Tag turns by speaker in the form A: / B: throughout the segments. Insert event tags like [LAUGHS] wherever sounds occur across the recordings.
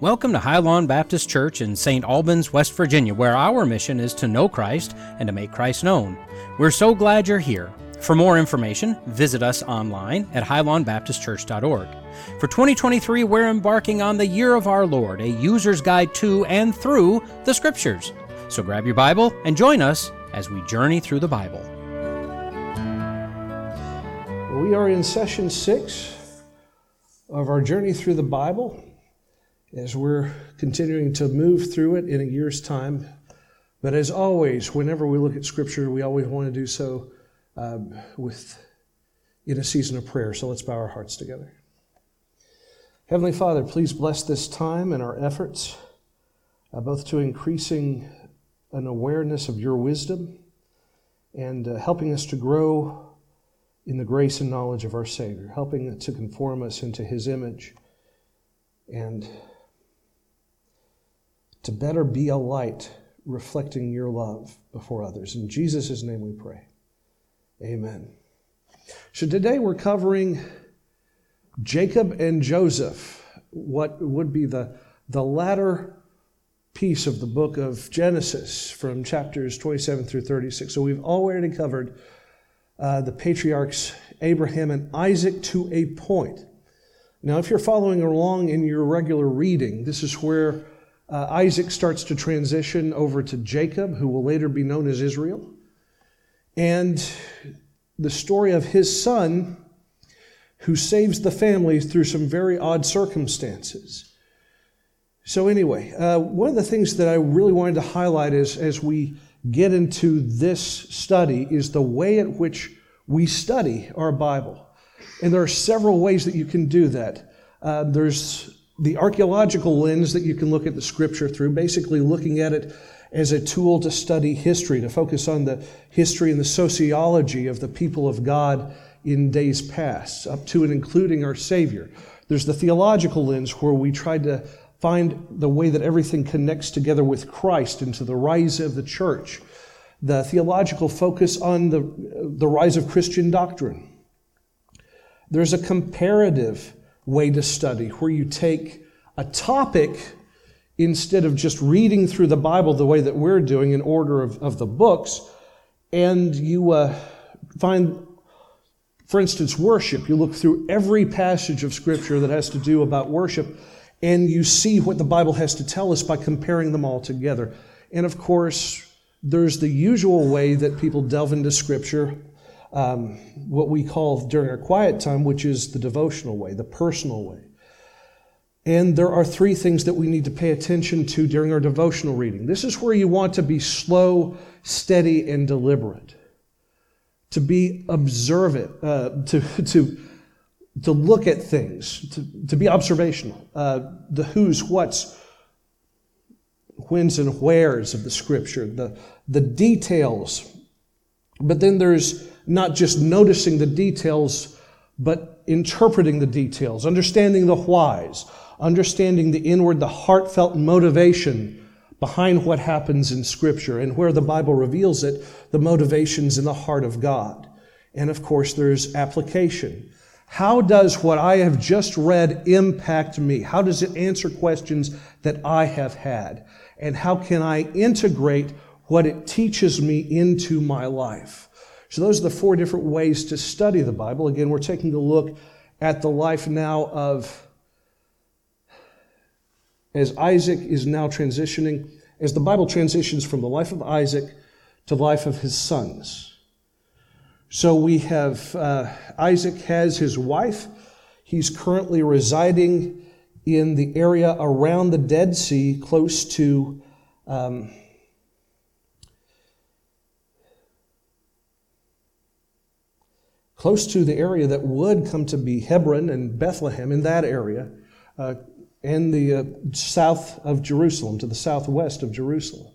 A: Welcome to Highlawn Baptist Church in St. Albans, West Virginia, where our mission is to know Christ and to make Christ known. We're so glad you're here. For more information, visit us online at highlawnbaptistchurch.org. For 2023, we're embarking on the Year of Our Lord, a user's guide to and through the Scriptures. So grab your Bible and join us as we journey through the Bible.
B: We are in session six of our journey through the Bible as we're continuing to move through it in a year's time. But as always, whenever we look at Scripture, we always want to do so um, with in a season of prayer. So let's bow our hearts together. Heavenly Father, please bless this time and our efforts, uh, both to increasing an awareness of your wisdom and uh, helping us to grow in the grace and knowledge of our Savior, helping to conform us into His image and to better be a light reflecting your love before others. In Jesus' name we pray. Amen. So today we're covering Jacob and Joseph, what would be the, the latter piece of the book of Genesis from chapters 27 through 36. So we've already covered uh, the patriarchs Abraham and Isaac to a point. Now, if you're following along in your regular reading, this is where uh, Isaac starts to transition over to Jacob, who will later be known as Israel. And the story of his son, who saves the family through some very odd circumstances. So, anyway, uh, one of the things that I really wanted to highlight is as we get into this study is the way in which we study our Bible. And there are several ways that you can do that. Uh, there's the archaeological lens that you can look at the scripture through, basically looking at it as a tool to study history, to focus on the history and the sociology of the people of God in days past, up to and including our Savior. There's the theological lens where we try to find the way that everything connects together with Christ into the rise of the church. The theological focus on the, the rise of Christian doctrine. There's a comparative way to study, where you take a topic instead of just reading through the Bible the way that we're doing in order of, of the books, and you uh, find, for instance, worship. You look through every passage of Scripture that has to do about worship, and you see what the Bible has to tell us by comparing them all together. And of course, there's the usual way that people delve into Scripture um, what we call during our quiet time, which is the devotional way, the personal way. And there are three things that we need to pay attention to during our devotional reading. This is where you want to be slow, steady, and deliberate. To be observant, uh, to, [LAUGHS] to, to look at things, to, to be observational. Uh, the who's, what's, whens, and wheres of the scripture, the, the details. But then there's not just noticing the details, but interpreting the details, understanding the whys, understanding the inward, the heartfelt motivation behind what happens in Scripture and where the Bible reveals it, the motivations in the heart of God. And of course, there's application. How does what I have just read impact me? How does it answer questions that I have had? And how can I integrate what it teaches me into my life? So, those are the four different ways to study the Bible. Again, we're taking a look at the life now of, as Isaac is now transitioning, as the Bible transitions from the life of Isaac to the life of his sons. So, we have uh, Isaac has his wife. He's currently residing in the area around the Dead Sea, close to. Um, close to the area that would come to be Hebron and Bethlehem in that area, uh, and the uh, south of Jerusalem, to the southwest of Jerusalem.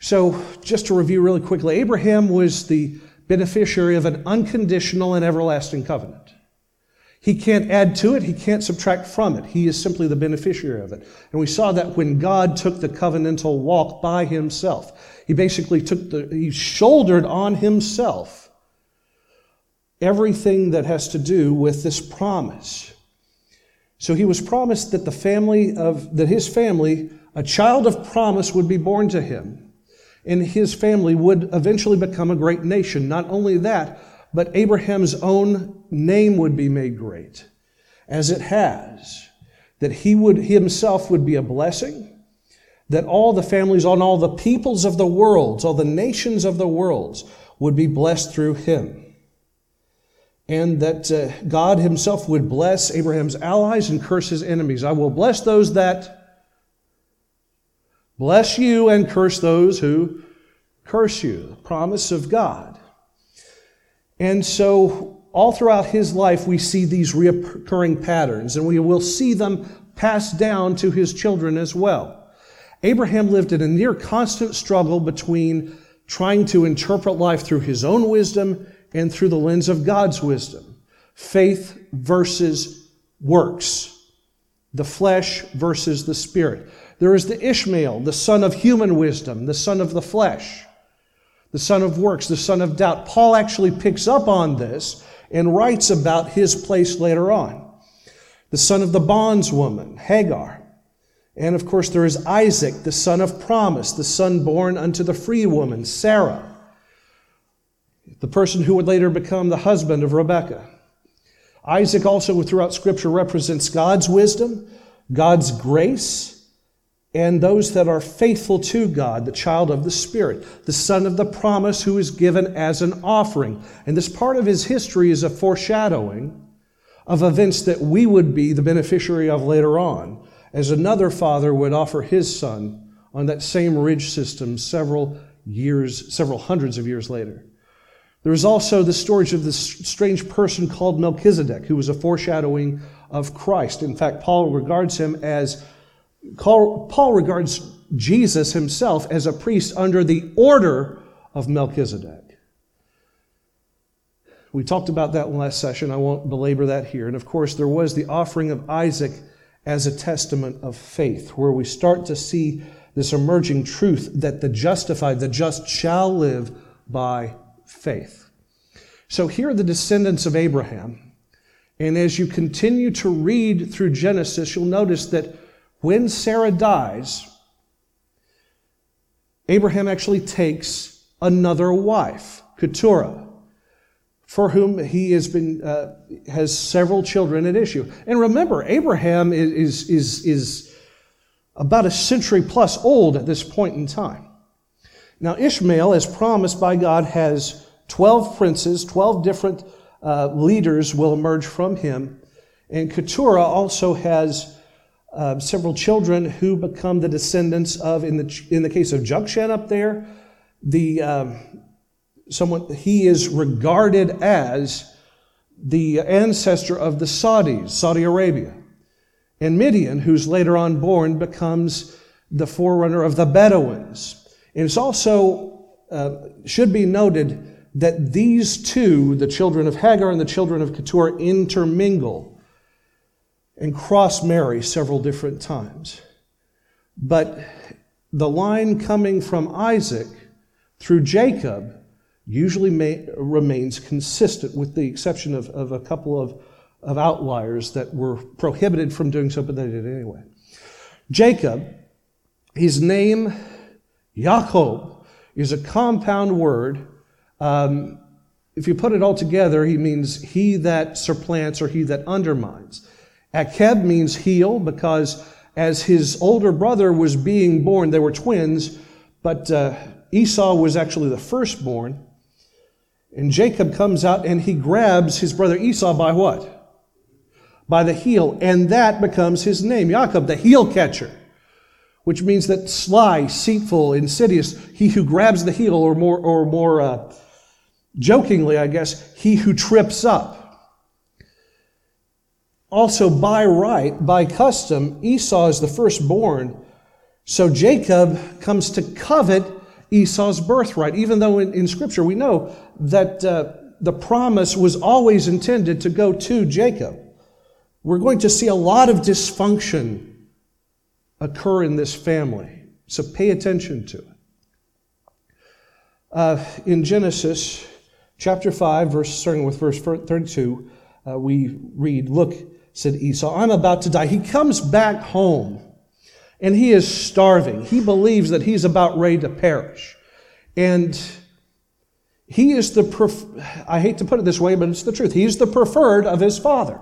B: So, just to review really quickly, Abraham was the beneficiary of an unconditional and everlasting covenant. He can't add to it, he can't subtract from it. He is simply the beneficiary of it. And we saw that when God took the covenantal walk by himself. He basically took the, he shouldered on himself everything that has to do with this promise. So he was promised that the family of, that his family, a child of promise would be born to him. And his family would eventually become a great nation. Not only that, but Abraham's own name would be made great, as it has. That he would himself would be a blessing, that all the families on all the peoples of the world, all the nations of the world, would be blessed through him and that uh, God himself would bless Abraham's allies and curse his enemies. I will bless those that bless you and curse those who curse you. Promise of God. And so, all throughout his life, we see these recurring patterns, and we will see them passed down to his children as well. Abraham lived in a near constant struggle between trying to interpret life through his own wisdom and through the lens of God's wisdom. Faith versus works. The flesh versus the spirit. There is the Ishmael, the son of human wisdom, the son of the flesh, the son of works, the son of doubt. Paul actually picks up on this and writes about his place later on. The son of the bondswoman, Hagar. And of course, there is Isaac, the son of promise, the son born unto the free woman, Sarah the person who would later become the husband of Rebekah. Isaac also throughout Scripture represents God's wisdom, God's grace, and those that are faithful to God, the child of the Spirit, the son of the promise who is given as an offering. And this part of his history is a foreshadowing of events that we would be the beneficiary of later on, as another father would offer his son on that same ridge system several years, several hundreds of years later. There is also the story of this strange person called Melchizedek, who was a foreshadowing of Christ. In fact, Paul regards him as, Paul regards Jesus himself as a priest under the order of Melchizedek. We talked about that in last session. I won't belabor that here. And of course, there was the offering of Isaac as a testament of faith, where we start to see this emerging truth that the justified, the just shall live by faith. So here are the descendants of Abraham. And as you continue to read through Genesis, you'll notice that when Sarah dies, Abraham actually takes another wife, Keturah, for whom he has been uh, has several children at issue. And remember, Abraham is, is, is about a century plus old at this point in time. Now, Ishmael, as promised by God, has 12 princes, 12 different uh, leaders will emerge from him. And Keturah also has uh, several children who become the descendants of, in the, in the case of Jokshan up there, the, um, someone, he is regarded as the ancestor of the Saudis, Saudi Arabia. And Midian, who's later on born, becomes the forerunner of the Bedouins. And it's also, uh, should be noted, that these two, the children of Hagar and the children of Keturah, intermingle and cross marry several different times. But the line coming from Isaac through Jacob usually may, remains consistent, with the exception of, of a couple of, of outliers that were prohibited from doing so, but they did anyway. Jacob, his name, Yaakov, is a compound word um, if you put it all together, he means he that supplants or he that undermines. Akeb means heel because as his older brother was being born, they were twins, but uh, Esau was actually the firstborn. And Jacob comes out and he grabs his brother Esau by what? By the heel. And that becomes his name, Jacob, the heel catcher, which means that sly, deceitful, insidious, he who grabs the heel, or more, or more uh, Jokingly, I guess, he who trips up. Also, by right, by custom, Esau is the firstborn. So Jacob comes to covet Esau's birthright, even though in, in Scripture we know that uh, the promise was always intended to go to Jacob. We're going to see a lot of dysfunction occur in this family, so pay attention to it. Uh, in Genesis, chapter 5, verse, starting with verse 32, uh, we read, Look, said Esau. I'm about to die. He comes back home and he is starving. He believes that he's about ready to perish. And he is the, pref- I hate to put it this way, but it's the truth. He's the preferred of his father.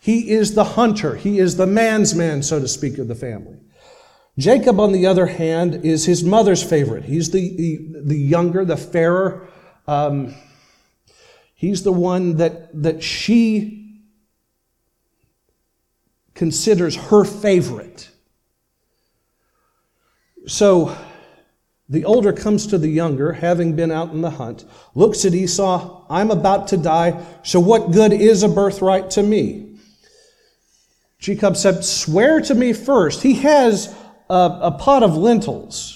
B: He is the hunter. He is the man's man, so to speak, of the family. Jacob, on the other hand, is his mother's favorite. He's the, the, the younger, the fairer. Um, he's the one that, that she considers her favorite. So the older comes to the younger, having been out in the hunt, looks at Esau, I'm about to die, so what good is a birthright to me? Jacob said, Swear to me first. He has a, a pot of lentils.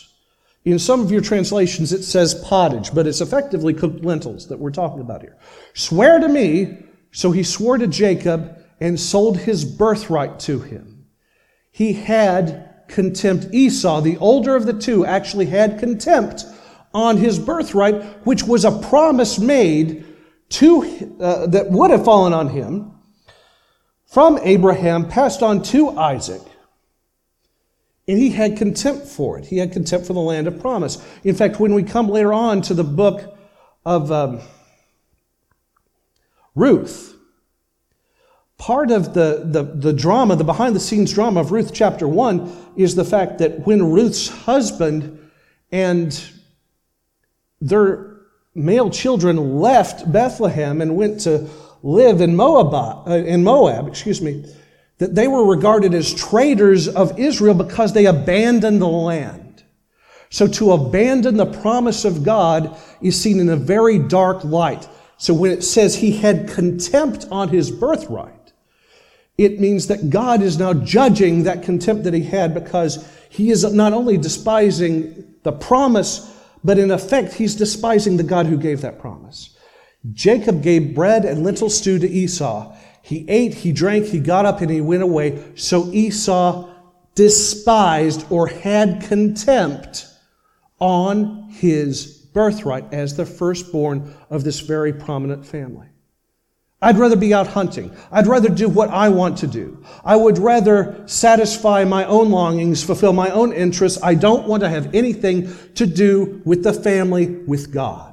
B: In some of your translations, it says pottage, but it's effectively cooked lentils that we're talking about here. Swear to me. So he swore to Jacob and sold his birthright to him. He had contempt. Esau, the older of the two, actually had contempt on his birthright, which was a promise made to uh, that would have fallen on him from Abraham, passed on to Isaac. And he had contempt for it. He had contempt for the land of promise. In fact, when we come later on to the book of um, Ruth, part of the, the, the drama, the behind the scenes drama of Ruth chapter 1, is the fact that when Ruth's husband and their male children left Bethlehem and went to live in Moab, uh, in Moab, excuse me, that they were regarded as traitors of Israel because they abandoned the land. So to abandon the promise of God is seen in a very dark light. So when it says he had contempt on his birthright, it means that God is now judging that contempt that he had because he is not only despising the promise, but in effect, he's despising the God who gave that promise. Jacob gave bread and lentil stew to Esau. He ate, he drank, he got up, and he went away. So Esau despised or had contempt on his birthright as the firstborn of this very prominent family. I'd rather be out hunting. I'd rather do what I want to do. I would rather satisfy my own longings, fulfill my own interests. I don't want to have anything to do with the family, with God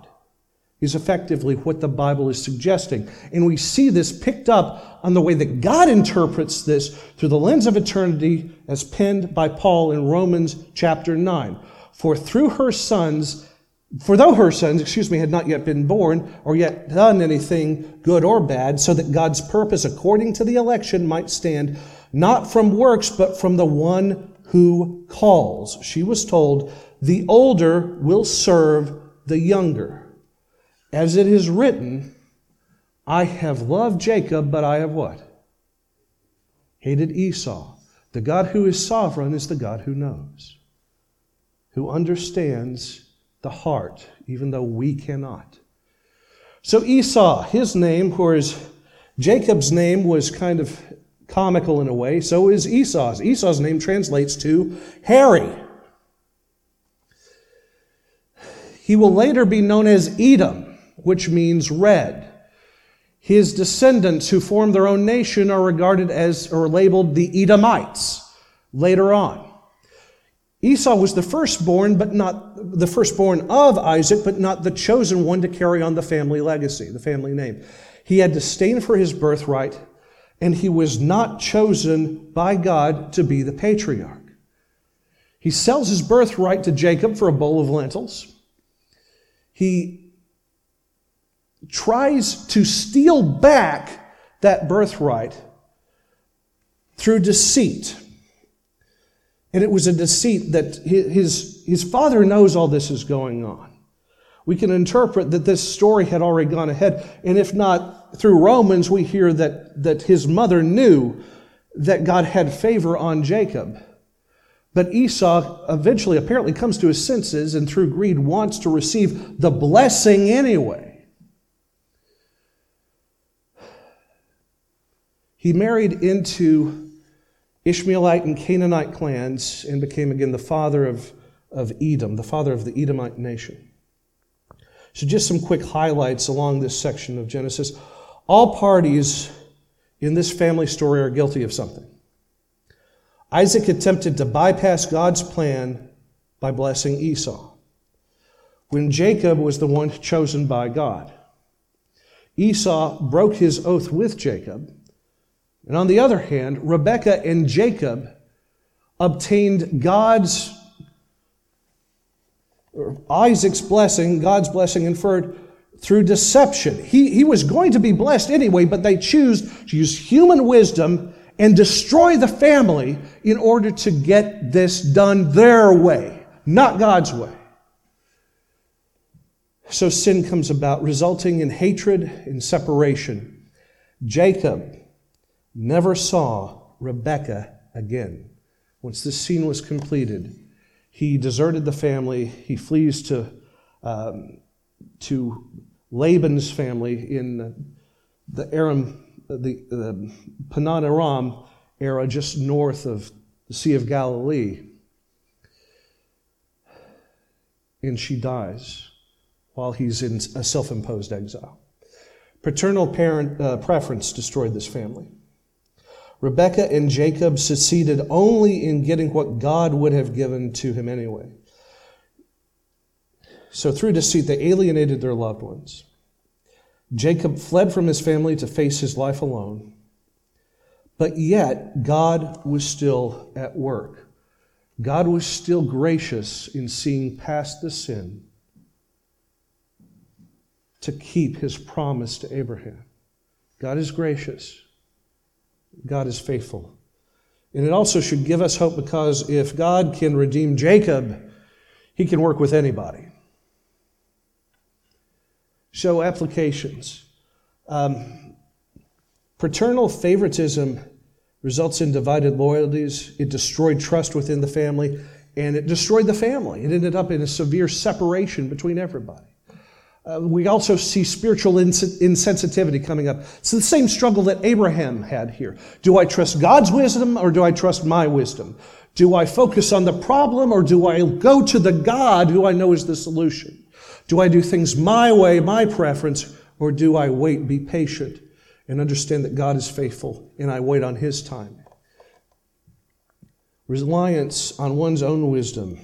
B: is effectively what the Bible is suggesting. And we see this picked up on the way that God interprets this through the lens of eternity as penned by Paul in Romans chapter 9. For through her sons, for though her sons, excuse me, had not yet been born or yet done anything good or bad, so that God's purpose according to the election might stand, not from works, but from the one who calls. She was told, the older will serve the younger. As it is written, I have loved Jacob, but I have what? Hated Esau. The God who is sovereign is the God who knows, who understands the heart, even though we cannot. So Esau, his name, whereas Jacob's name was kind of comical in a way, so is Esau's. Esau's name translates to hairy. He will later be known as Edom which means red. His descendants who formed their own nation are regarded as or labeled the Edomites later on. Esau was the firstborn, but not the firstborn of Isaac, but not the chosen one to carry on the family legacy, the family name. He had disdain for his birthright, and he was not chosen by God to be the patriarch. He sells his birthright to Jacob for a bowl of lentils. He tries to steal back that birthright through deceit. And it was a deceit that his, his father knows all this is going on. We can interpret that this story had already gone ahead. And if not, through Romans, we hear that, that his mother knew that God had favor on Jacob. But Esau eventually apparently comes to his senses and through greed wants to receive the blessing anyway. He married into Ishmaelite and Canaanite clans and became again the father of, of Edom, the father of the Edomite nation. So, just some quick highlights along this section of Genesis. All parties in this family story are guilty of something. Isaac attempted to bypass God's plan by blessing Esau when Jacob was the one chosen by God. Esau broke his oath with Jacob. And on the other hand, Rebekah and Jacob obtained God's, Isaac's blessing, God's blessing inferred through deception. He, he was going to be blessed anyway, but they choose to use human wisdom and destroy the family in order to get this done their way, not God's way. So sin comes about, resulting in hatred and separation. Jacob never saw Rebekah again. Once this scene was completed, he deserted the family. He flees to, um, to Laban's family in the Aram, the, the Padan Aram era, just north of the Sea of Galilee. And she dies while he's in a self imposed exile. Paternal parent uh, preference destroyed this family. Rebekah and Jacob succeeded only in getting what God would have given to him anyway. So, through deceit, they alienated their loved ones. Jacob fled from his family to face his life alone. But yet, God was still at work. God was still gracious in seeing past the sin to keep his promise to Abraham. God is gracious, God is faithful. And it also should give us hope because if God can redeem Jacob, he can work with anybody. So, applications. Um, paternal favoritism results in divided loyalties. It destroyed trust within the family, and it destroyed the family. It ended up in a severe separation between everybody. Uh, we also see spiritual ins- insensitivity coming up. It's the same struggle that Abraham had here. Do I trust God's wisdom or do I trust my wisdom? Do I focus on the problem or do I go to the God who I know is the solution? Do I do things my way, my preference, or do I wait, be patient, and understand that God is faithful and I wait on His time? Reliance on one's own wisdom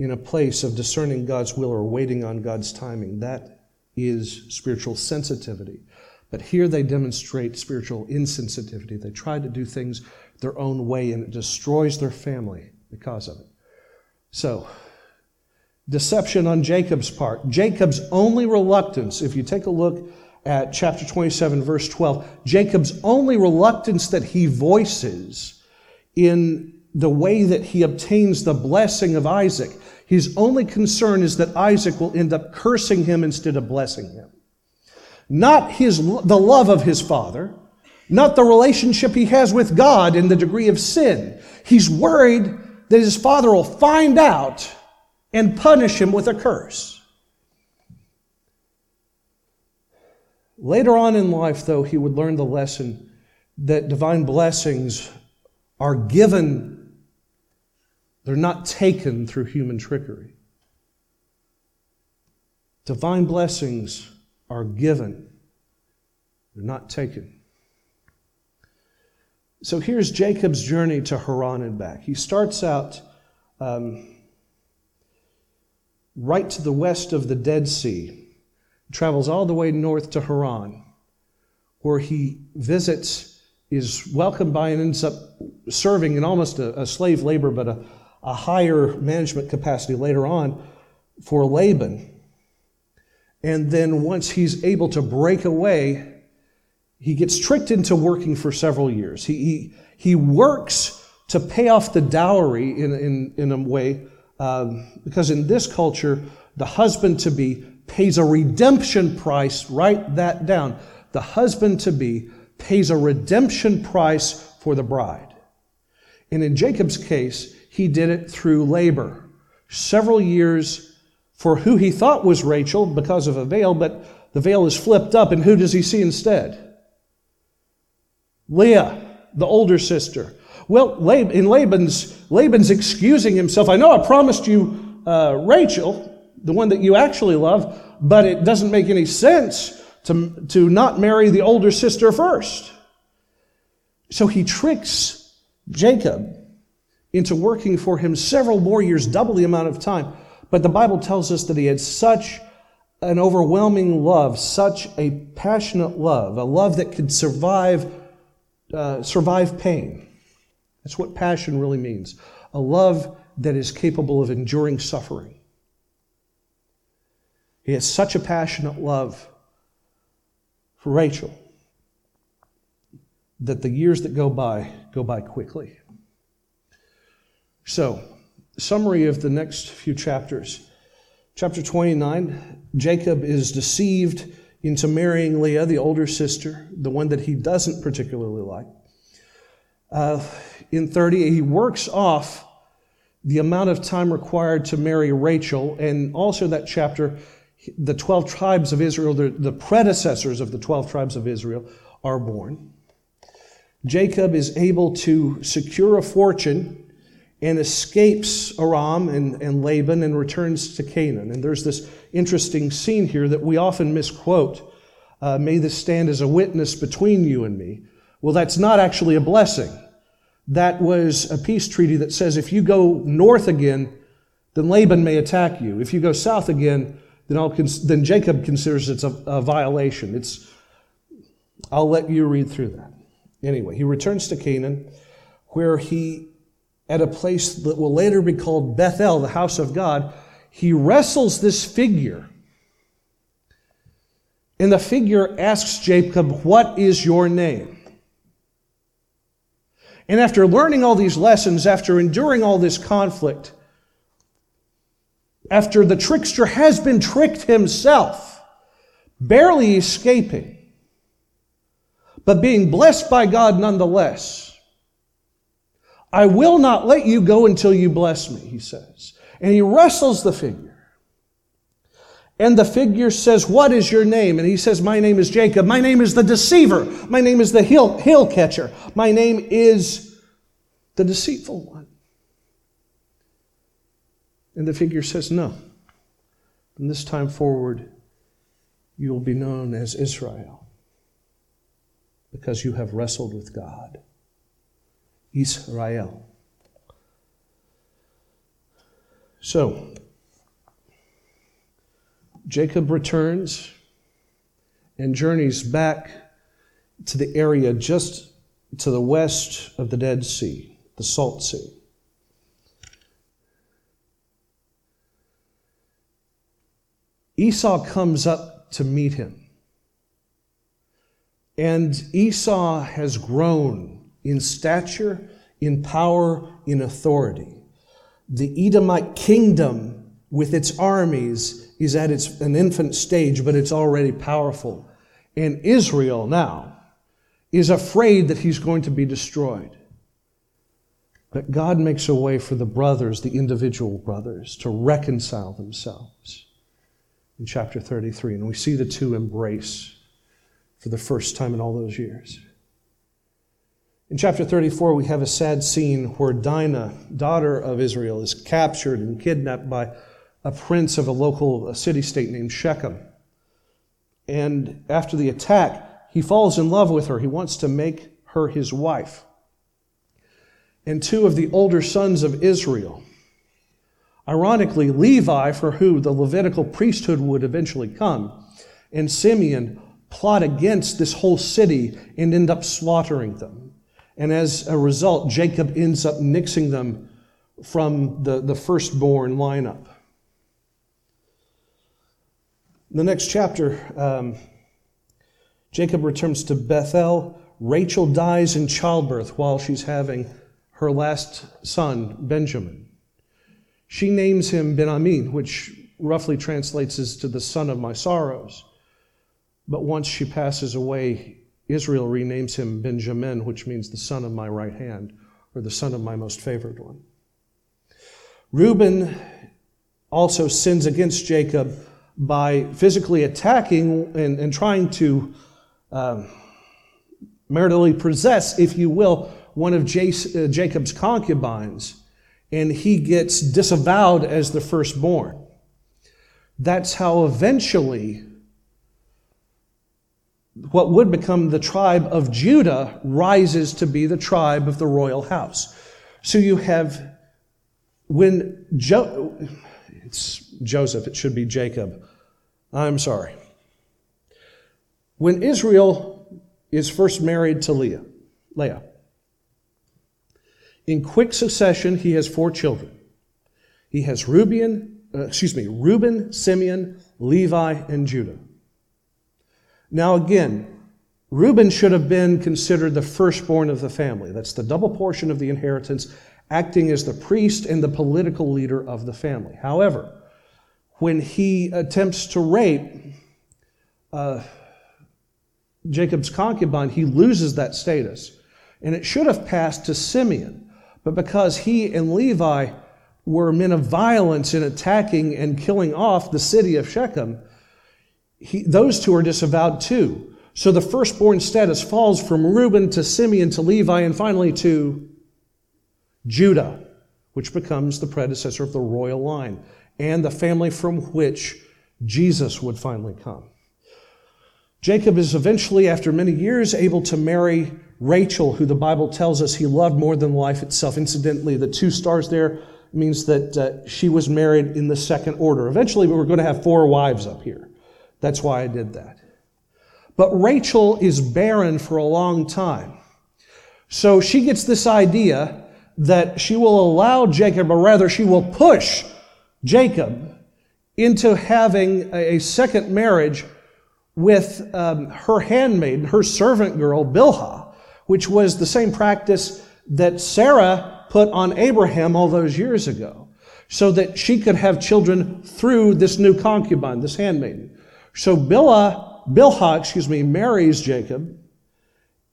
B: in a place of discerning God's will or waiting on God's timing. That is spiritual sensitivity. But here they demonstrate spiritual insensitivity. They try to do things their own way and it destroys their family because of it. So, deception on Jacob's part. Jacob's only reluctance, if you take a look at chapter 27, verse 12, Jacob's only reluctance that he voices in the way that he obtains the blessing of Isaac his only concern is that Isaac will end up cursing him instead of blessing him. Not his, the love of his father, not the relationship he has with God in the degree of sin. He's worried that his father will find out and punish him with a curse. Later on in life, though, he would learn the lesson that divine blessings are given they're not taken through human trickery. Divine blessings are given, they're not taken. So here's Jacob's journey to Haran and back. He starts out um, right to the west of the Dead Sea, travels all the way north to Haran, where he visits, is welcomed by, and ends up serving in almost a, a slave labor, but a, a higher management capacity later on for Laban. And then once he's able to break away, he gets tricked into working for several years. He, he, he works to pay off the dowry in, in, in a way, um, because in this culture, the husband to be pays a redemption price. Write that down. The husband to be pays a redemption price for the bride. And in Jacob's case, he did it through labor. Several years for who he thought was Rachel because of a veil, but the veil is flipped up, and who does he see instead? Leah, the older sister. Well, in Laban's, Laban's excusing himself. I know I promised you uh, Rachel, the one that you actually love, but it doesn't make any sense to, to not marry the older sister first. So he tricks Jacob into working for him several more years, double the amount of time. But the Bible tells us that he had such an overwhelming love, such a passionate love, a love that could survive, uh, survive pain. That's what passion really means. A love that is capable of enduring suffering. He has such a passionate love for Rachel that the years that go by go by quickly. So, summary of the next few chapters. Chapter 29 Jacob is deceived into marrying Leah, the older sister, the one that he doesn't particularly like. Uh, in 30, he works off the amount of time required to marry Rachel, and also that chapter, the 12 tribes of Israel, the, the predecessors of the 12 tribes of Israel, are born. Jacob is able to secure a fortune and escapes Aram and, and Laban and returns to Canaan. And there's this interesting scene here that we often misquote. Uh, May this stand as a witness between you and me. Well, that's not actually a blessing. That was a peace treaty that says if you go north again, then Laban may attack you. If you go south again, then, I'll cons- then Jacob considers it's a, a violation. It's, I'll let you read through that. Anyway, he returns to Canaan, where he at a place that will later be called Bethel, the house of God, he wrestles this figure. And the figure asks Jacob, What is your name? And after learning all these lessons, after enduring all this conflict, after the trickster has been tricked himself, barely escaping, but being blessed by God nonetheless, I will not let you go until you bless me, he says. And he wrestles the figure. And the figure says, What is your name? And he says, My name is Jacob. My name is the deceiver. My name is the hill, hill catcher. My name is the deceitful one. And the figure says, No. From this time forward, you will be known as Israel because you have wrestled with God. Israel. So, Jacob returns and journeys back to the area just to the west of the Dead Sea, the Salt Sea. Esau comes up to meet him. And Esau has grown in stature, in power, in authority. The Edomite kingdom with its armies is at its, an infant stage, but it's already powerful. And Israel now is afraid that he's going to be destroyed. But God makes a way for the brothers, the individual brothers, to reconcile themselves in chapter 33. And we see the two embrace for the first time in all those years. In chapter 34, we have a sad scene where Dinah, daughter of Israel, is captured and kidnapped by a prince of a local city state named Shechem. And after the attack, he falls in love with her. He wants to make her his wife. And two of the older sons of Israel, ironically, Levi, for who the Levitical priesthood would eventually come, and Simeon plot against this whole city and end up slaughtering them. And as a result, Jacob ends up nixing them from the, the firstborn lineup. The next chapter, um, Jacob returns to Bethel. Rachel dies in childbirth while she's having her last son, Benjamin. She names him Ben which roughly translates as to the son of my sorrows. But once she passes away, Israel renames him Benjamin, which means the son of my right hand, or the son of my most favored one. Reuben also sins against Jacob by physically attacking and, and trying to um, maritally possess, if you will, one of Jace, uh, Jacob's concubines, and he gets disavowed as the firstborn. That's how eventually what would become the tribe of Judah rises to be the tribe of the royal house. So you have, when jo- it's Joseph, it should be Jacob. I'm sorry. When Israel is first married to Leah, Leah, in quick succession, he has four children. He has Reuben, uh, excuse me, Reuben, Simeon, Levi, and Judah. Now again, Reuben should have been considered the firstborn of the family. That's the double portion of the inheritance, acting as the priest and the political leader of the family. However, when he attempts to rape uh, Jacob's concubine, he loses that status. And it should have passed to Simeon. But because he and Levi were men of violence in attacking and killing off the city of Shechem, he, those two are disavowed too. So the firstborn status falls from Reuben to Simeon to Levi and finally to Judah, which becomes the predecessor of the royal line and the family from which Jesus would finally come. Jacob is eventually, after many years, able to marry Rachel, who the Bible tells us he loved more than life itself. Incidentally, the two stars there means that uh, she was married in the second order. Eventually, we're going to have four wives up here. That's why I did that. But Rachel is barren for a long time. So she gets this idea that she will allow Jacob, or rather, she will push Jacob into having a second marriage with um, her handmaid, her servant girl, Bilhah, which was the same practice that Sarah put on Abraham all those years ago, so that she could have children through this new concubine, this handmaiden. So Bilhah, Bilhah, excuse me, marries Jacob,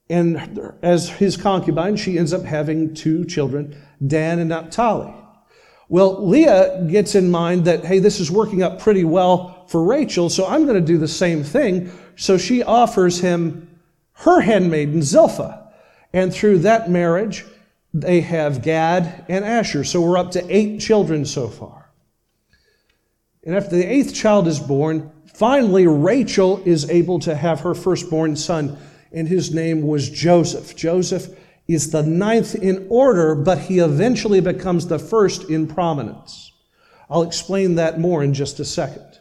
B: and as his concubine, she ends up having two children, Dan and Naphtali. Well, Leah gets in mind that, hey, this is working out pretty well for Rachel, so I'm going to do the same thing. So she offers him her handmaiden, Zilpah. And through that marriage, they have Gad and Asher. So we're up to eight children so far. And after the eighth child is born, finally Rachel is able to have her firstborn son, and his name was Joseph. Joseph is the ninth in order, but he eventually becomes the first in prominence. I'll explain that more in just a second.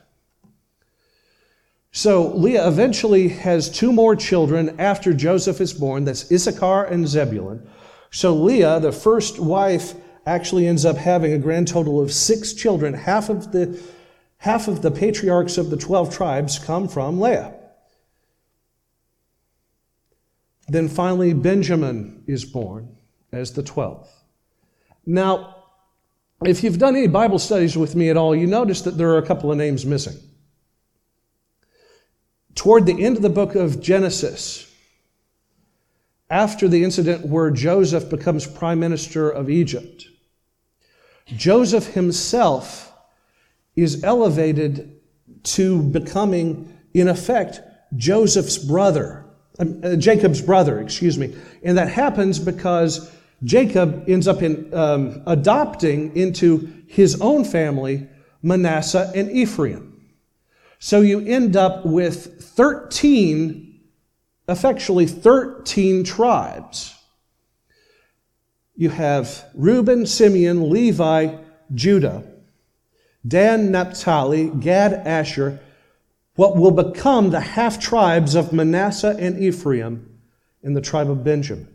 B: So Leah eventually has two more children after Joseph is born. That's Issachar and Zebulun. So Leah, the first wife, actually ends up having a grand total of six children. Half of the, half of the patriarchs of the 12 tribes come from Leah. Then finally, Benjamin is born as the 12th. Now, if you've done any Bible studies with me at all, you notice that there are a couple of names missing. Toward the end of the book of Genesis, after the incident where Joseph becomes prime minister of Egypt, Joseph himself is elevated to becoming, in effect, Joseph's brother. Um, uh, Jacob's brother, excuse me. And that happens because Jacob ends up in, um, adopting into his own family Manasseh and Ephraim. So you end up with 13, effectually 13 tribes. You have Reuben, Simeon, Levi, Judah, Dan, Naphtali, Gad, Asher, what will become the half tribes of Manasseh and Ephraim in the tribe of Benjamin.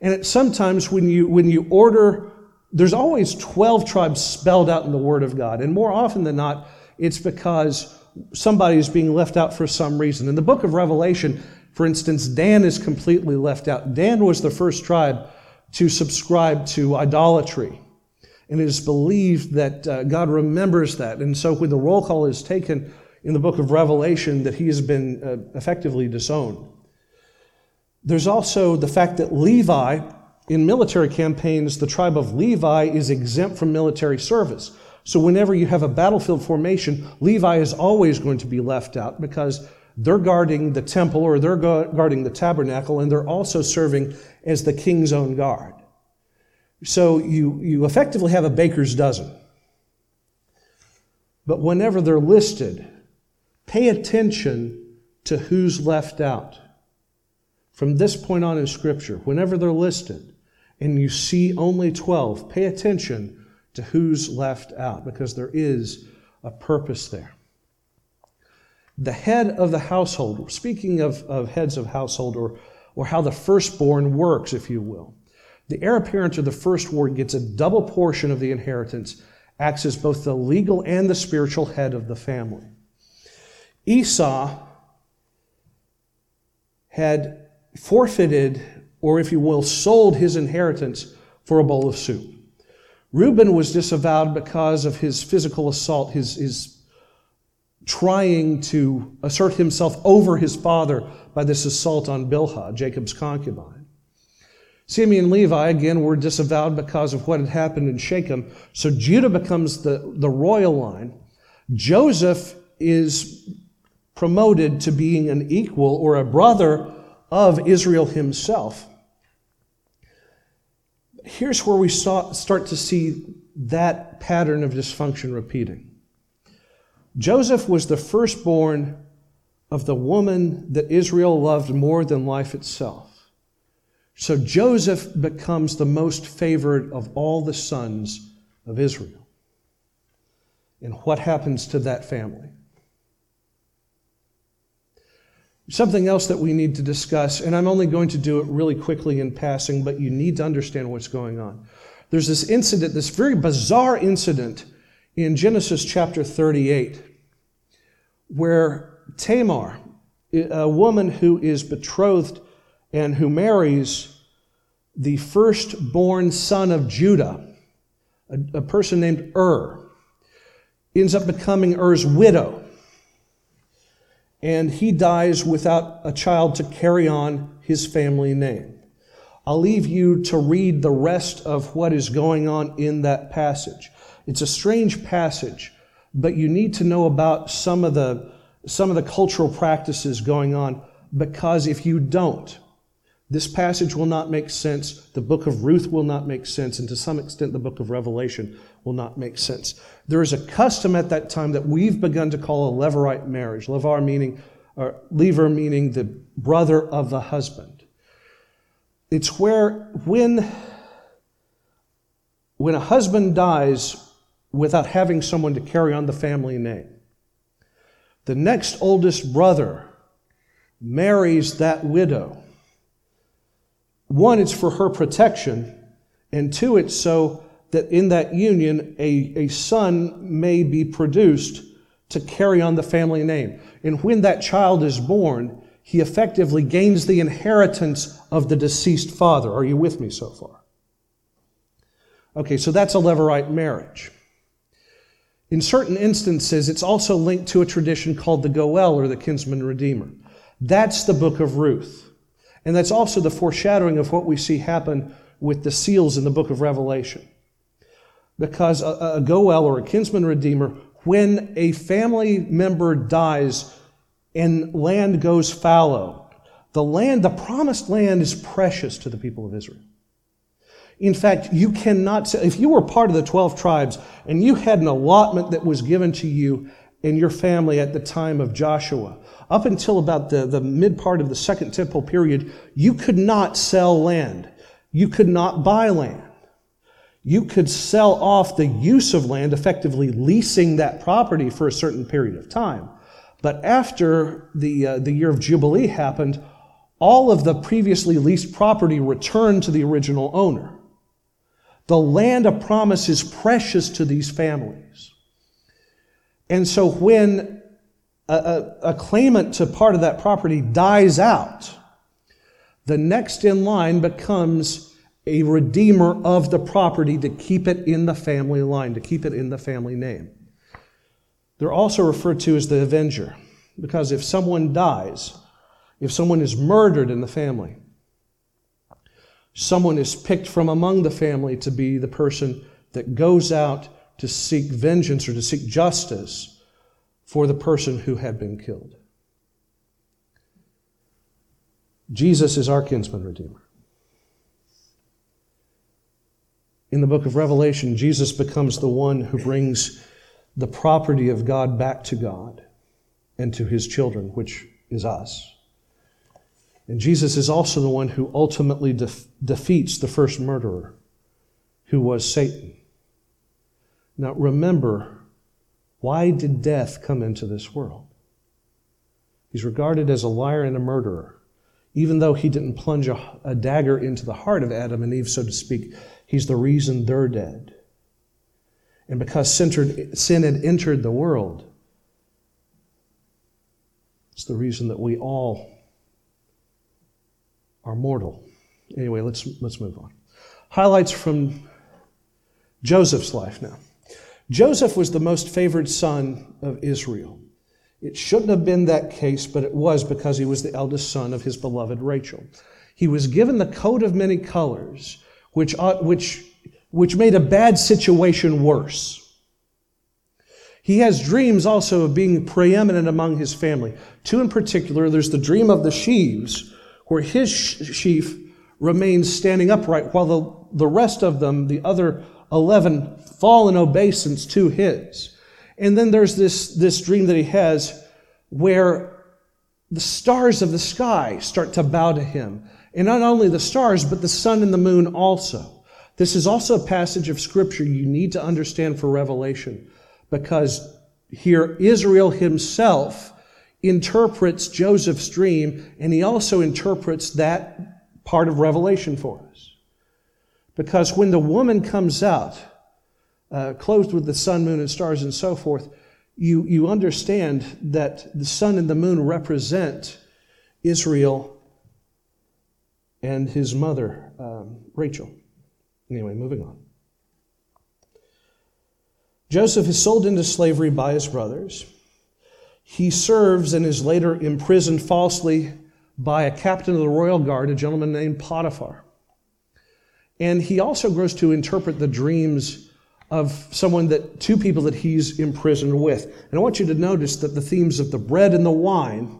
B: And it, sometimes when you, when you order, there's always 12 tribes spelled out in the Word of God. And more often than not, it's because somebody is being left out for some reason. In the book of Revelation, for instance, Dan is completely left out. Dan was the first tribe to subscribe to idolatry. And it is believed that uh, God remembers that. And so when the roll call is taken, in the book of Revelation that he has been uh, effectively disowned. There's also the fact that Levi, in military campaigns, the tribe of Levi is exempt from military service. So whenever you have a battlefield formation, Levi is always going to be left out because they're guarding the temple or they're guarding the tabernacle and they're also serving as the king's own guard. So you, you effectively have a baker's dozen. But whenever they're listed, Pay attention to who's left out. From this point on in Scripture, whenever they're listed and you see only 12, pay attention to who's left out because there is a purpose there. The head of the household, speaking of, of heads of household or, or how the firstborn works, if you will, the heir apparent or the first ward gets a double portion of the inheritance, acts as both the legal and the spiritual head of the family. Esau had forfeited, or if you will, sold his inheritance for a bowl of soup. Reuben was disavowed because of his physical assault, his, his trying to assert himself over his father by this assault on Bilhah, Jacob's concubine. Simeon and Levi, again, were disavowed because of what had happened in Shechem. So Judah becomes the, the royal line. Joseph is promoted to being an equal or a brother of Israel himself. Here's where we start to see that pattern of dysfunction repeating. Joseph was the firstborn of the woman that Israel loved more than life itself. So Joseph becomes the most favored of all the sons of Israel. And what happens to that family? Something else that we need to discuss, and I'm only going to do it really quickly in passing, but you need to understand what's going on. There's this incident, this very bizarre incident in Genesis chapter 38, where Tamar, a woman who is betrothed and who marries the firstborn son of Judah, a, a person named Ur, ends up becoming Er's widow and he dies without a child to carry on his family name. I'll leave you to read the rest of what is going on in that passage. It's a strange passage, but you need to know about some of the, some of the cultural practices going on because if you don't, this passage will not make sense. The book of Ruth will not make sense. And to some extent, the book of Revelation will not make sense. There is a custom at that time that we've begun to call a Levirate marriage. Levar meaning, or lever meaning the brother of the husband. It's where when, when a husband dies without having someone to carry on the family name, the next oldest brother marries that widow one, it's for her protection, and two, it's so that in that union a, a son may be produced to carry on the family name. And when that child is born, he effectively gains the inheritance of the deceased father. Are you with me so far? Okay, so that's a Levirate marriage. In certain instances, it's also linked to a tradition called the Goel or the kinsman redeemer. That's the book of Ruth. And that's also the foreshadowing of what we see happen with the seals in the book of Revelation. Because a, a Goel or a kinsman redeemer, when a family member dies and land goes fallow, the land, the promised land is precious to the people of Israel. In fact, you cannot, if you were part of the 12 tribes and you had an allotment that was given to you and your family at the time of Joshua, up until about the, the mid part of the Second Temple period, you could not sell land. You could not buy land. You could sell off the use of land, effectively leasing that property for a certain period of time. But after the, uh, the year of Jubilee happened, all of the previously leased property returned to the original owner. The land of promise is precious to these families. And so when a, a, claimant to part of that property dies out, the next in line becomes a redeemer of the property to keep it in the family line, to keep it in the family name. They're also referred to as the avenger, because if someone dies, if someone is murdered in the family, someone is picked from among the family to be the person that goes out to seek vengeance or to seek justice for the person who had been killed. Jesus is our kinsman redeemer. In the book of Revelation, Jesus becomes the one who brings the property of God back to God and to his children, which is us. And Jesus is also the one who ultimately def- defeats the first murderer, who was Satan. Now remember, why did death come into this world? He's regarded as a liar and a murderer. Even though he didn't plunge a, a, dagger into the heart of Adam and Eve, so to speak, he's the reason they're dead. And because sin had entered the world, it's the reason that we all are mortal. Anyway, let's, let's move on. Highlights from Joseph's life now. Joseph was the most favored son of Israel. It shouldn't have been that case, but it was because he was the eldest son of his beloved Rachel. He was given the coat of many colors, which, which, which made a bad situation worse. He has dreams also of being preeminent among his family. Two in particular, there's the dream of the sheaves, where his sheaf remains standing upright while the, the rest of them, the other 11 fall in obeisance to his. And then there's this, this dream that he has where the stars of the sky start to bow to him. And not only the stars, but the sun and the moon also. This is also a passage of scripture you need to understand for Revelation because here Israel himself interprets Joseph's dream and he also interprets that part of Revelation for us. Because when the woman comes out, uh, clothed with the sun, moon, and stars, and so forth, you, you understand that the sun and the moon represent Israel and his mother, um, Rachel. Anyway, moving on. Joseph is sold into slavery by his brothers. He serves and is later imprisoned falsely by a captain of the royal guard, a gentleman named Potiphar. And he also grows to interpret the dreams of someone that, two people that he's imprisoned with. And I want you to notice that the themes of the bread and the wine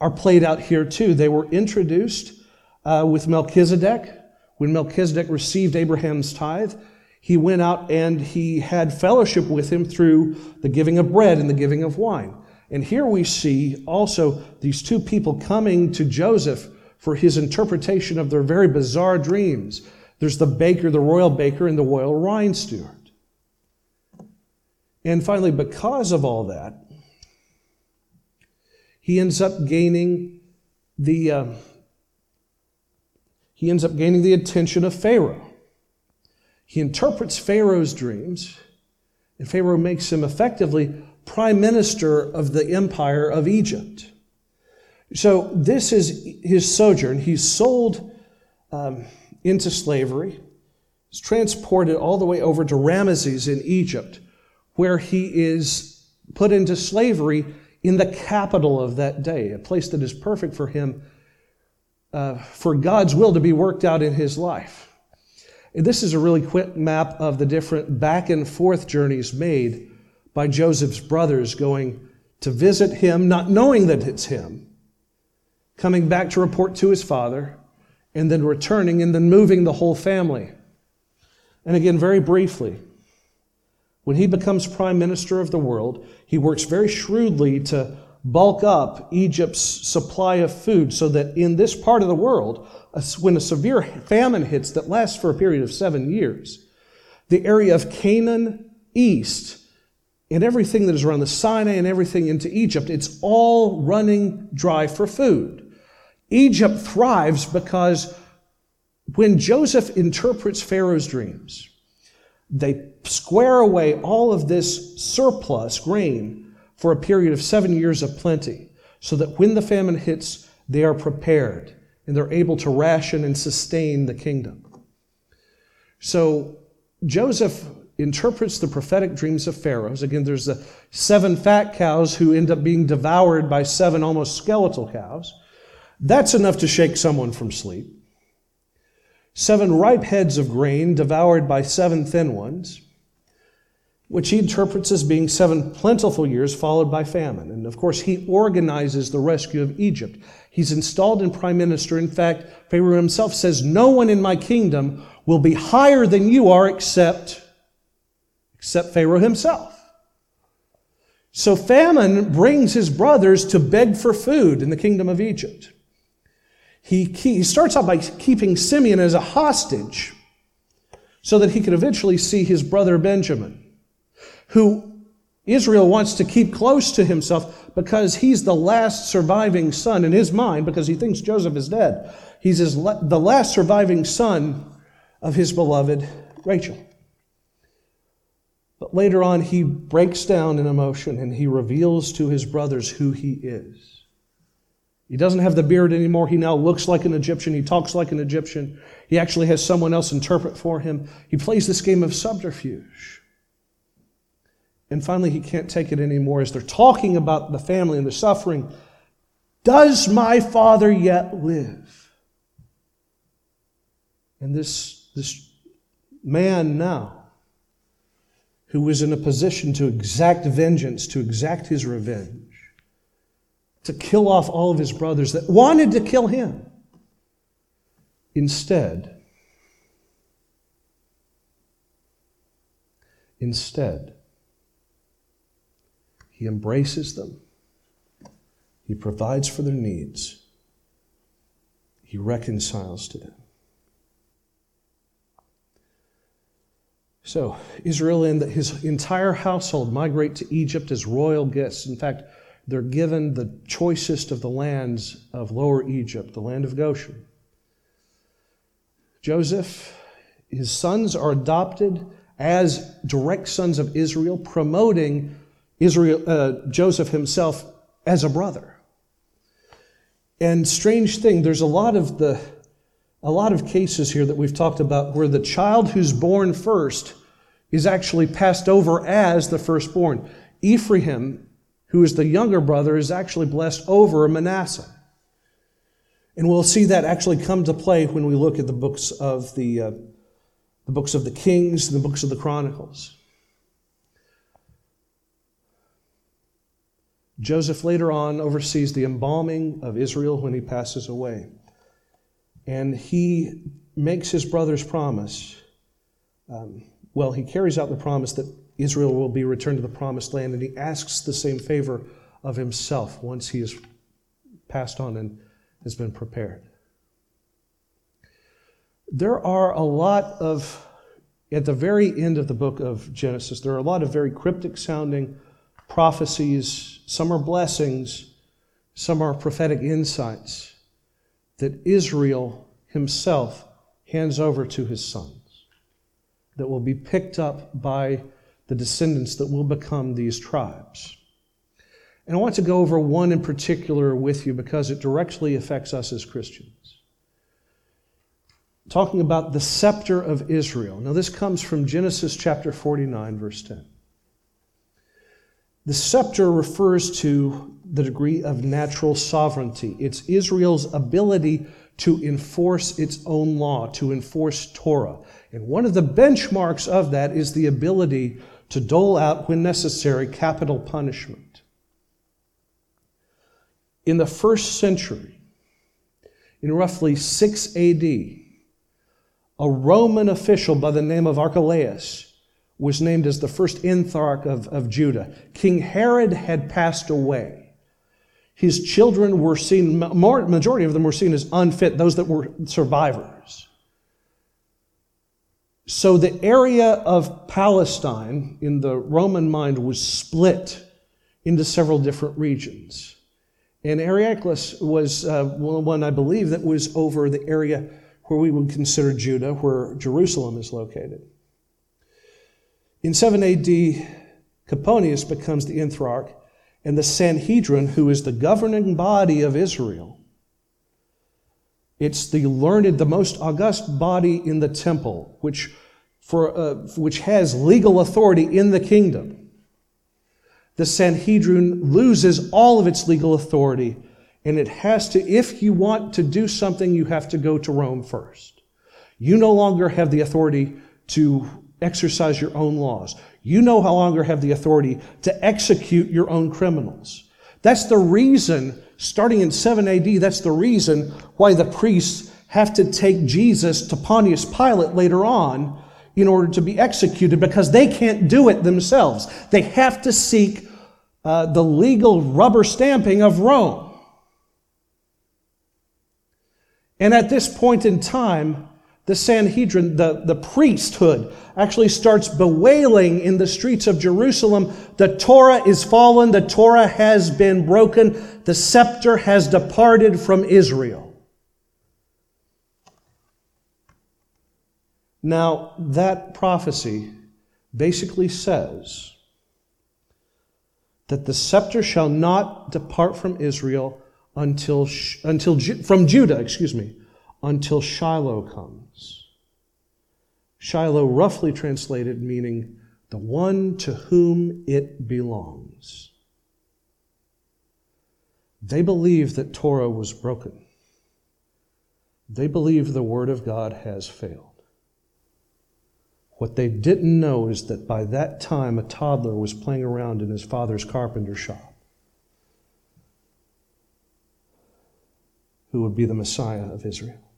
B: are played out here too. They were introduced uh, with Melchizedek. When Melchizedek received Abraham's tithe, he went out and he had fellowship with him through the giving of bread and the giving of wine. And here we see also these two people coming to Joseph for his interpretation of their very bizarre dreams. There's the baker, the royal baker, and the royal wine steward. And finally, because of all that, he ends up gaining the uh, he ends up gaining the attention of Pharaoh. He interprets Pharaoh's dreams, and Pharaoh makes him effectively prime minister of the empire of Egypt. So this is his sojourn. He's sold um, into slavery. He's transported all the way over to Ramesses in Egypt, where he is put into slavery in the capital of that day, a place that is perfect for him, uh, for God's will to be worked out in his life. And this is a really quick map of the different back and forth journeys made by Joseph's brothers going to visit him, not knowing that it's him, coming back to report to his father, and then returning and then moving the whole family. And again, very briefly, when he becomes prime minister of the world, he works very shrewdly to bulk up Egypt's supply of food so that in this part of the world, when a severe famine hits that lasts for a period of seven years, the area of Canaan east and everything that is around the Sinai and everything into Egypt, it's all running dry for food. Egypt thrives because when Joseph interprets Pharaoh's dreams, they square away all of this surplus grain for a period of seven years of plenty, so that when the famine hits, they are prepared and they're able to ration and sustain the kingdom. So Joseph interprets the prophetic dreams of Pharaoh's. Again, there's the seven fat cows who end up being devoured by seven almost skeletal cows. That's enough to shake someone from sleep. Seven ripe heads of grain devoured by seven thin ones, which he interprets as being seven plentiful years followed by famine. And of course, he organizes the rescue of Egypt. He's installed in prime minister. In fact, Pharaoh himself says, No one in my kingdom will be higher than you are except, except Pharaoh himself. So famine brings his brothers to beg for food in the kingdom of Egypt. He, he starts out by keeping Simeon as a hostage so that he could eventually see his brother Benjamin, who Israel wants to keep close to himself because he's the last surviving son in his mind because he thinks Joseph is dead. He's his, the last surviving son of his beloved Rachel. But later on, he breaks down in emotion and he reveals to his brothers who he is. He doesn't have the beard anymore. He now looks like an Egyptian. He talks like an Egyptian. He actually has someone else interpret for him. He plays this game of subterfuge. And finally, he can't take it anymore as they're talking about the family and the suffering. Does my father yet live? And this, this man now who was in a position to exact vengeance, to exact his revenge, to kill off all of his brothers that wanted to kill him. Instead, instead, he embraces them. He provides for their needs. He reconciles to them. So, Israel and his entire household migrate to Egypt as royal guests. In fact, they're given the choicest of the lands of Lower Egypt, the land of Goshen. Joseph, his sons are adopted as direct sons of Israel, promoting Israel, uh, Joseph himself as a brother. And strange thing, there's a lot of the a lot of cases here that we've talked about where the child who's born first is actually passed over as the firstborn. Ephraim, who is the younger brother, is actually blessed over Manasseh. And we'll see that actually come to play when we look at the books of the, uh, the books of the Kings and the books of the Chronicles. Joseph later on oversees the embalming of Israel when he passes away. And he makes his brother's promise. Um, well, he carries out the promise that Israel will be returned to the promised land, and he asks the same favor of himself once he has passed on and has been prepared. There are a lot of, at the very end of the book of Genesis, there are a lot of very cryptic sounding prophecies. Some are blessings, some are prophetic insights that Israel himself hands over to his sons, that will be picked up by the descendants that will become these tribes. And I want to go over one in particular with you because it directly affects us as Christians. Talking about the scepter of Israel. Now, this comes from Genesis chapter 49, verse 10. The scepter refers to the degree of natural sovereignty. It's Israel's ability to enforce its own law, to enforce Torah. And one of the benchmarks of that is the ability to dole out, when necessary, capital punishment. In the first century, in roughly 6 AD, a Roman official by the name of Archelaus was named as the first ethnarch of, of Judah. King Herod had passed away. His children were seen, majority of them were seen as unfit, those that were survivors. So the area of Palestine in the Roman mind was split into several different regions. And Archelaus was uh, one, I believe, that was over the area where we would consider Judah, where Jerusalem is located. In 7 AD, Coponius becomes the ethnarch, and the Sanhedrin, who is the governing body of Israel, it's the learned, the most august body in the temple, which, for, uh, which has legal authority in the kingdom. The Sanhedrin loses all of its legal authority, and it has to, if you want to do something, you have to go to Rome first. You no longer have the authority to exercise your own laws. You no longer have the authority to execute your own criminals. That's the reason, starting in 7 AD, that's the reason why the priests have to take Jesus to Pontius Pilate later on in order to be executed because they can't do it themselves. They have to seek uh, the legal rubber stamping of Rome. And at this point in time, the Sanhedrin, the, the priesthood, actually starts bewailing in the streets of Jerusalem the Torah is fallen, the Torah has been broken, the scepter has departed from Israel. Now, that prophecy basically says that the scepter shall not depart from Israel until, until from Judah, excuse me, until Shiloh comes. Shiloh, roughly translated, meaning the one to whom it belongs. They believe that Torah was broken. They believe the Word of God has failed. What they didn't know is that by that time, a toddler was playing around in his father's carpenter shop who would be the Messiah of Israel.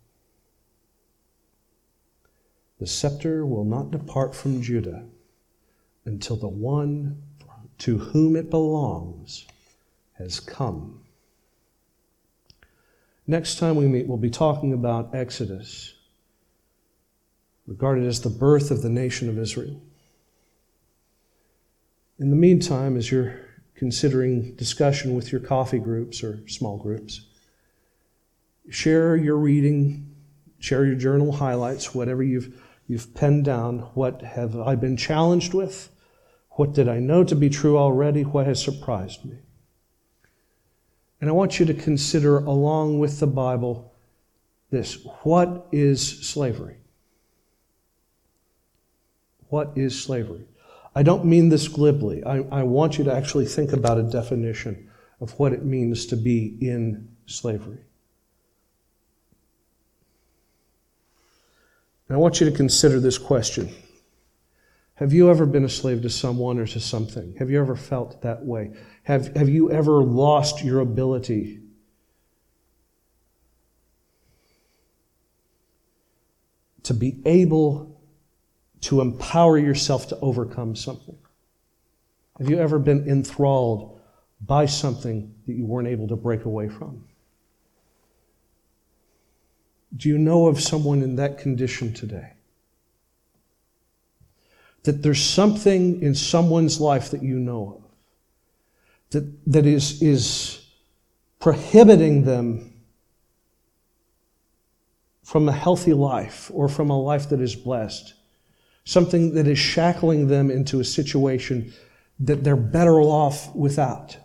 B: The scepter will not depart from Judah until the one to whom it belongs has come. Next time we meet, we'll be talking about Exodus regarded as the birth of the nation of Israel. In the meantime, as you're considering discussion with your coffee groups or small groups, share your reading, share your journal highlights, whatever you've, you've penned down. What have I been challenged with? What did I know to be true already? What has surprised me? And I want you to consider, along with the Bible, this what is slavery? What is slavery? I don't mean this glibly. I, I want you to actually think about a definition of what it means to be in slavery. And I want you to consider this question Have you ever been a slave to someone or to something? Have you ever felt that way? Have, have you ever lost your ability to be able to empower yourself to overcome something? Have you ever been enthralled by something that you weren't able to break away from? Do you know of someone in that condition today? That there's something in someone's life that you know of that, that is, is prohibiting them from a healthy life or from a life that is blessed something that is shackling them into a situation that they're better off without.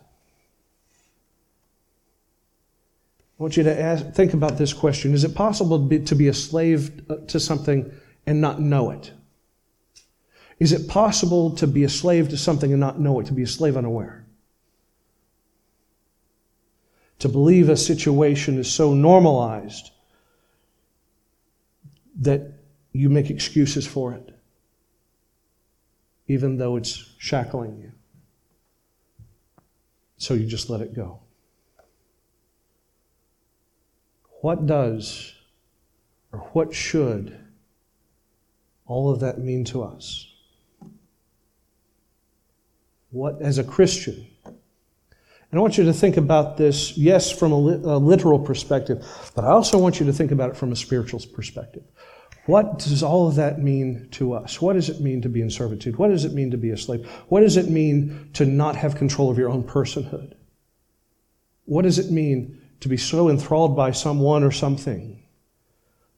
B: I want you to ask, think about this question Is it possible to be, to be a slave uh, to something and not know it? Is it possible to be a slave to something and not know it, to be a slave unaware? To believe a situation is so normalized that you make excuses for it even though it's shackling you. So you just let it go. What does or what should all of that mean to us? What, as a Christian, and I want you to think about this, yes, from a, li- a, literal perspective, but I also want you to think about it from a spiritual perspective. What does all of that mean to us? What does it mean to be in servitude? What does it mean to be a slave? What does it mean to not have control of your own personhood? What does it mean to be so enthralled by someone or something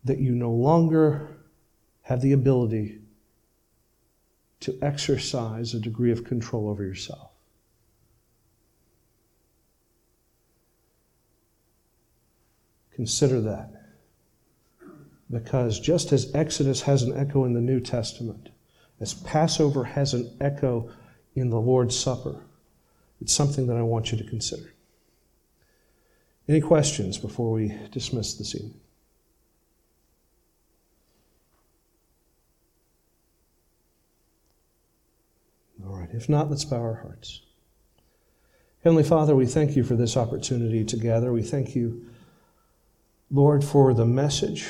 B: that you no longer have the ability to exercise a degree of control over yourself? Consider that. Because just as Exodus has an echo in the New Testament, as Passover has an echo in the Lord's Supper, it's something that I want you to consider. Any questions before we dismiss this evening? All right, if not, let's bow our hearts. Heavenly Father, we thank you for this opportunity to gather. We thank you, Lord, for the message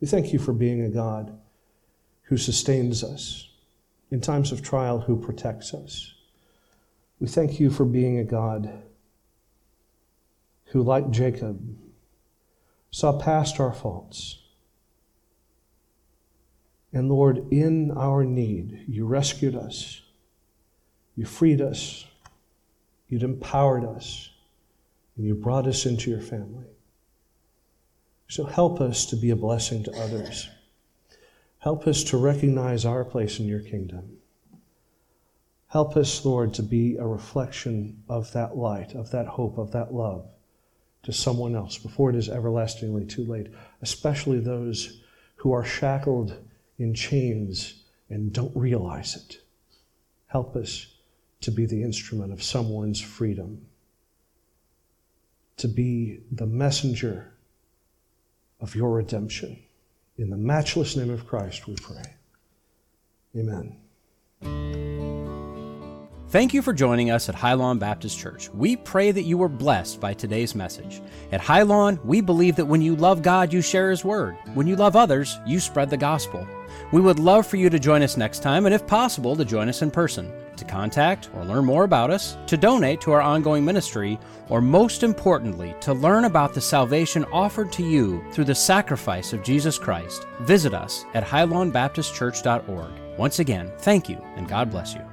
B: we thank you for being a God who sustains us in times of trial, who protects us. We thank you for being a God who, like Jacob, saw past our faults. And Lord, in our need, you rescued us, you freed us, you'd empowered us, and you brought us into your family. So help us to be a blessing to others. Help us to recognize our place in your kingdom. Help us, Lord, to be a reflection of that light, of that hope, of that love to someone else before it is everlastingly too late, especially those who are shackled in chains and don't realize it. Help us to be the instrument of someone's freedom, to be the messenger of your redemption. In the matchless name of Christ, we pray. Amen.
A: Thank you for joining us at Highlawn Baptist Church. We pray that you were blessed by today's message. At Highlawn, we believe that when you love God, you share His Word. When you love others, you spread the gospel. We would love for you to join us next time, and if possible, to join us in person. To contact or learn more about us, to donate to our ongoing ministry, or most importantly, to learn about the salvation offered to you through the sacrifice of Jesus Christ, visit us at highlawnbaptistchurch.org. Once again, thank you, and God bless you.